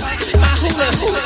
my hula hoop,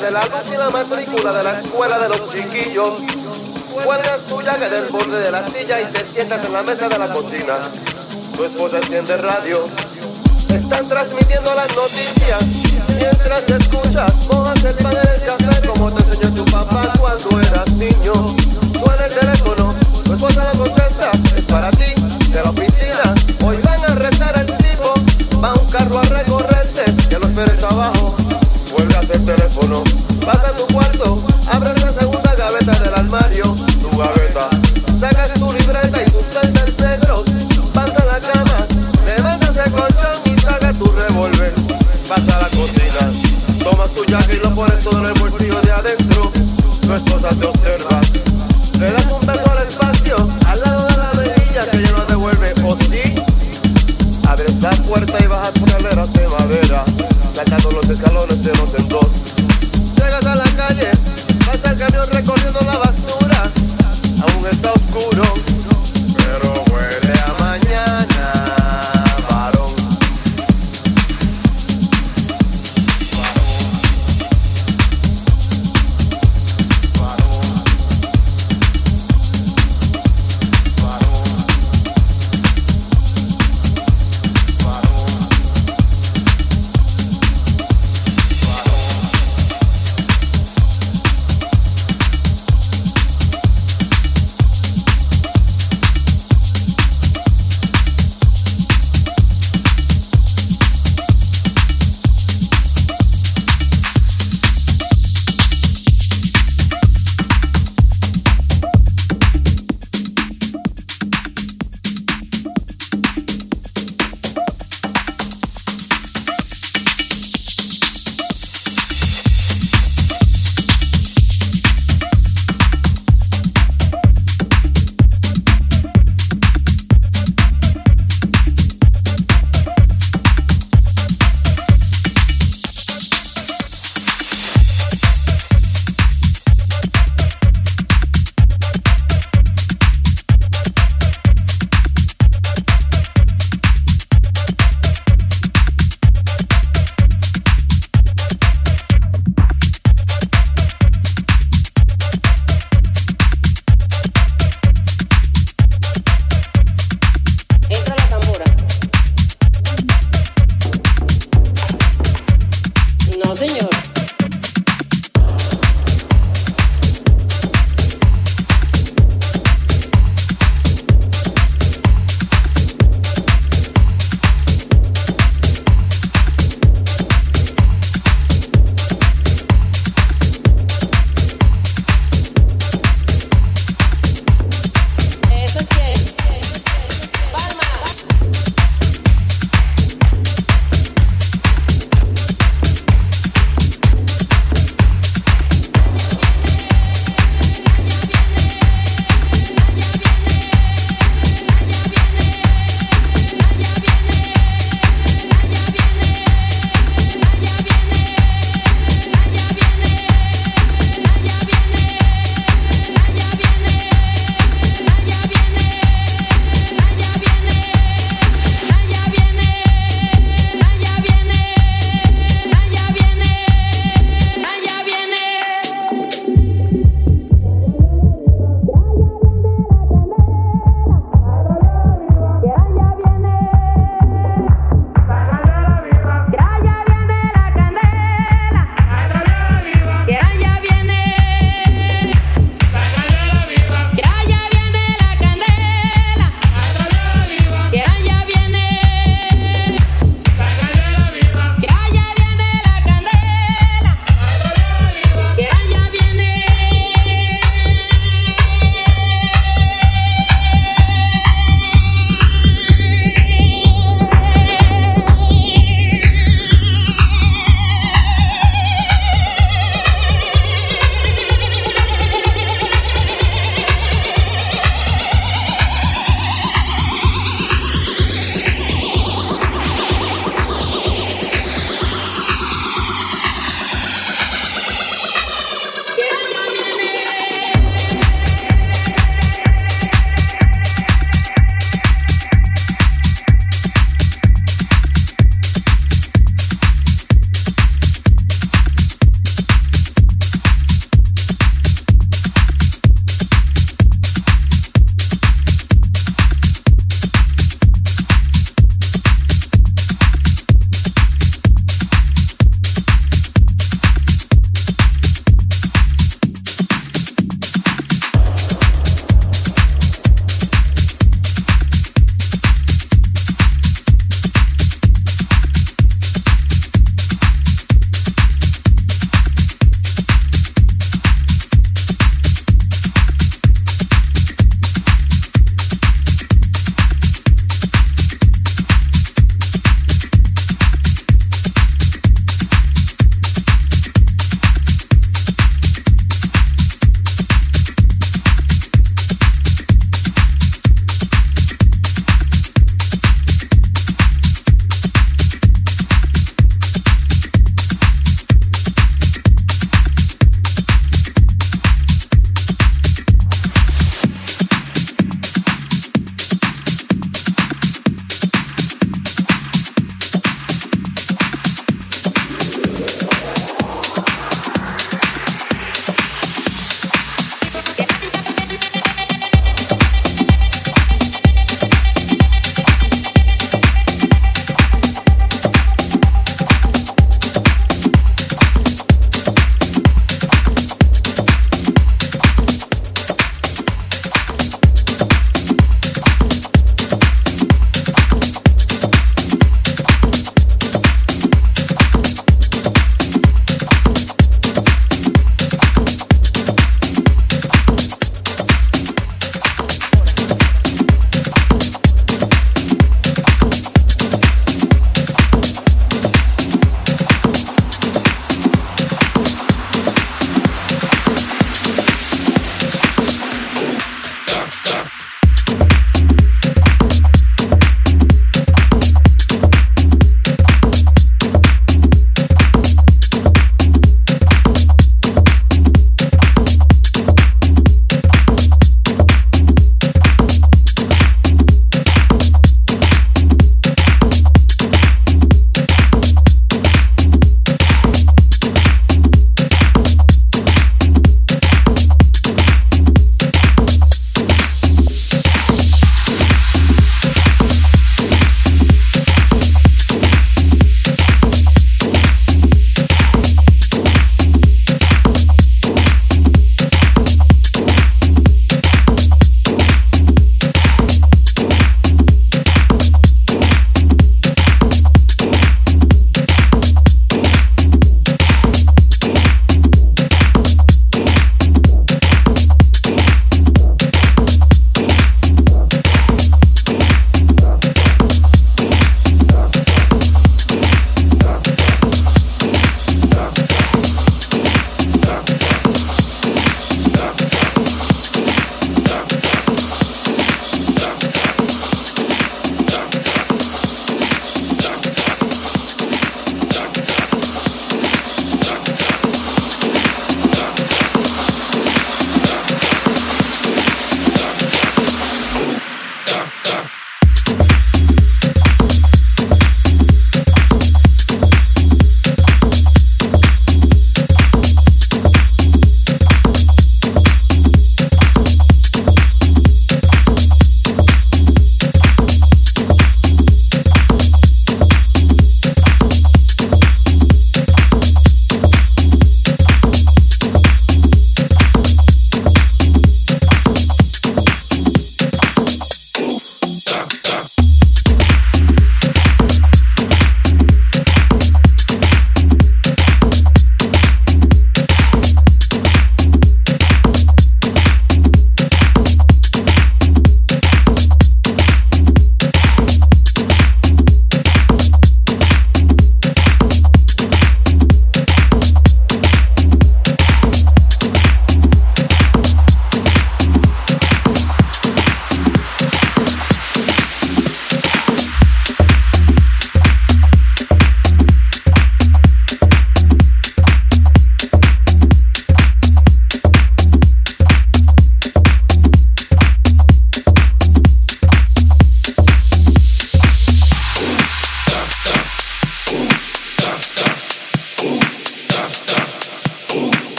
de la luz y la matrícula de la escuela de los chiquillos. Cuelgas tu llaga del borde de la silla y te sientas en la mesa de la cocina. Tu esposa enciende radio. Están transmitiendo las noticias. Mientras escuchas, mojas el pan del café como te enseñó tu papá cuando eras niño. Teléfono, tu esposa la contesta.